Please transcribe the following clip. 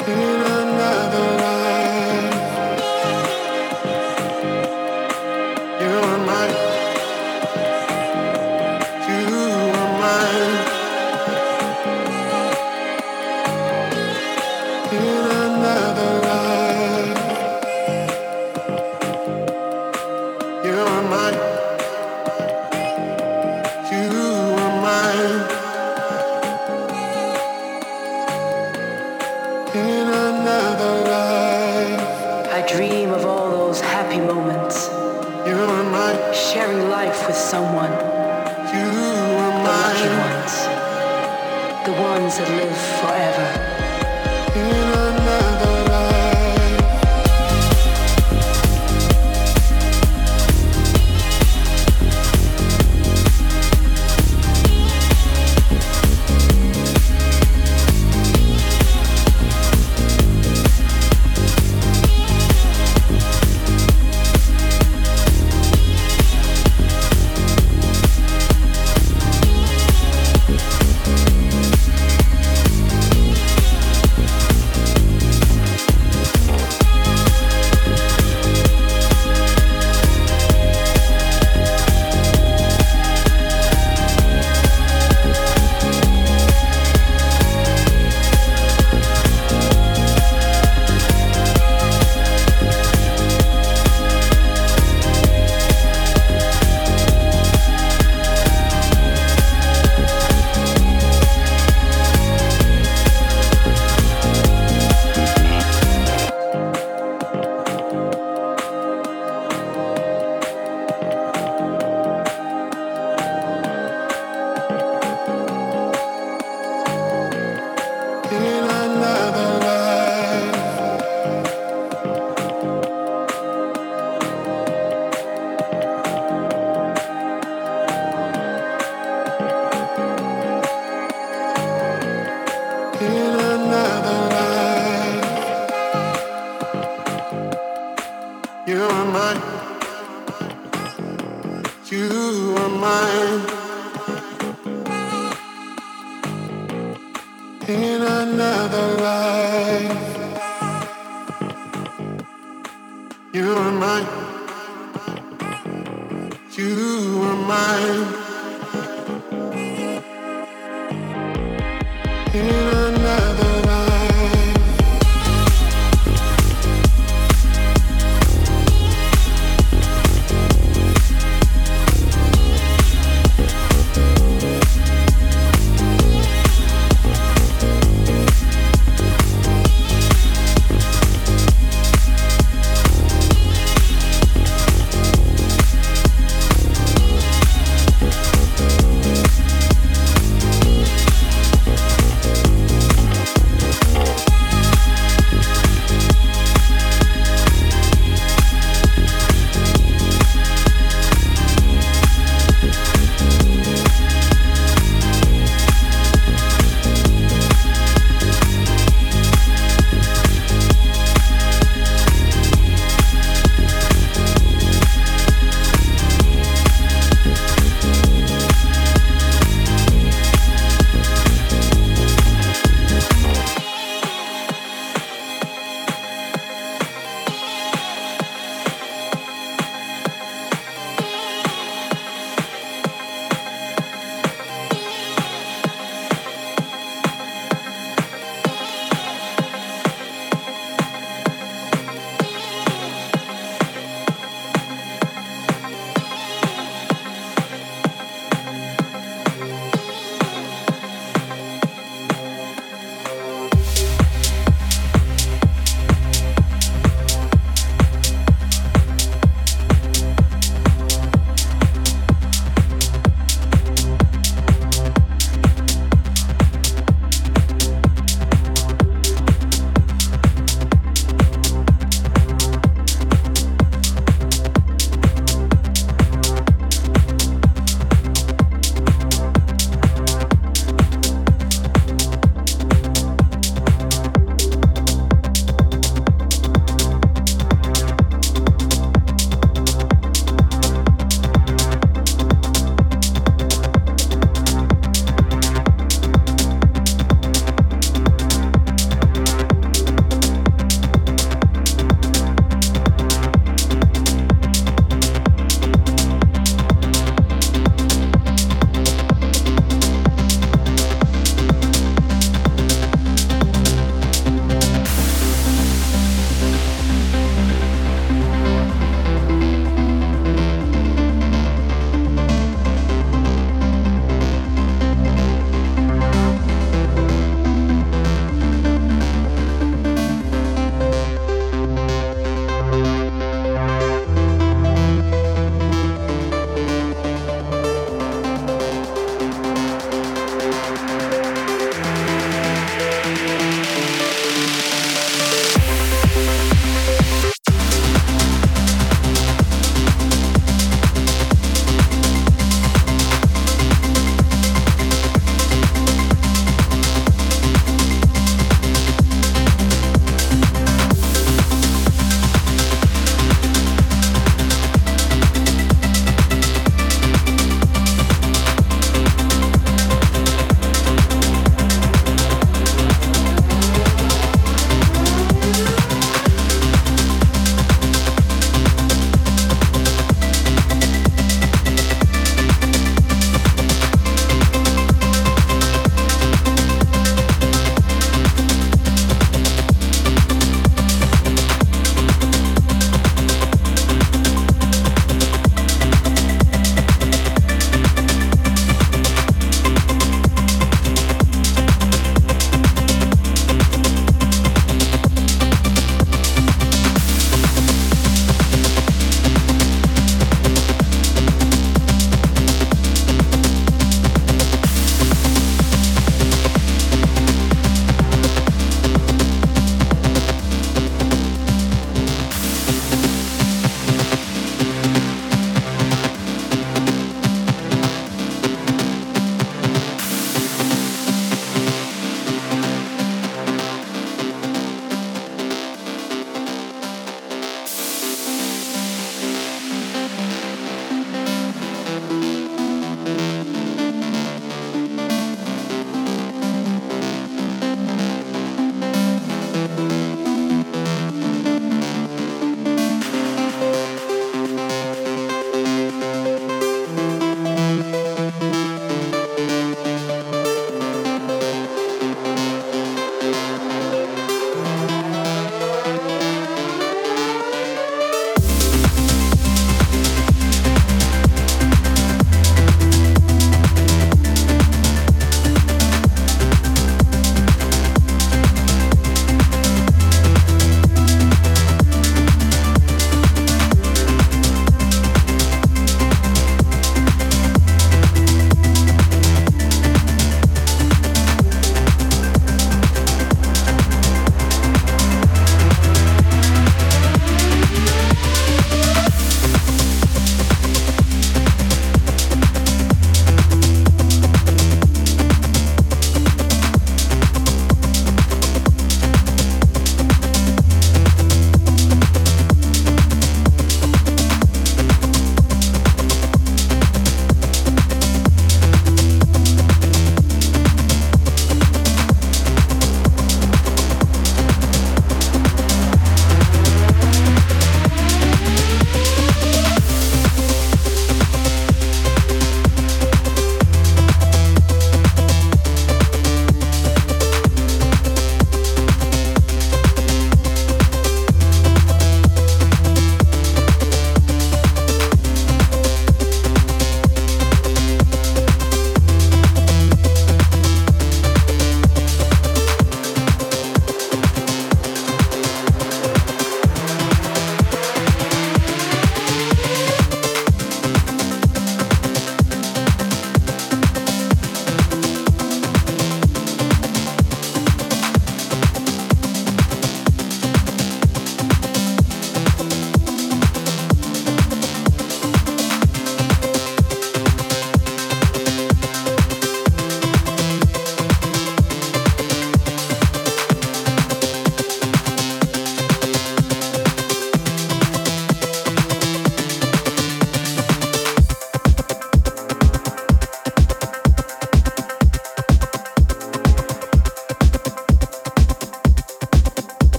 Mm-hmm.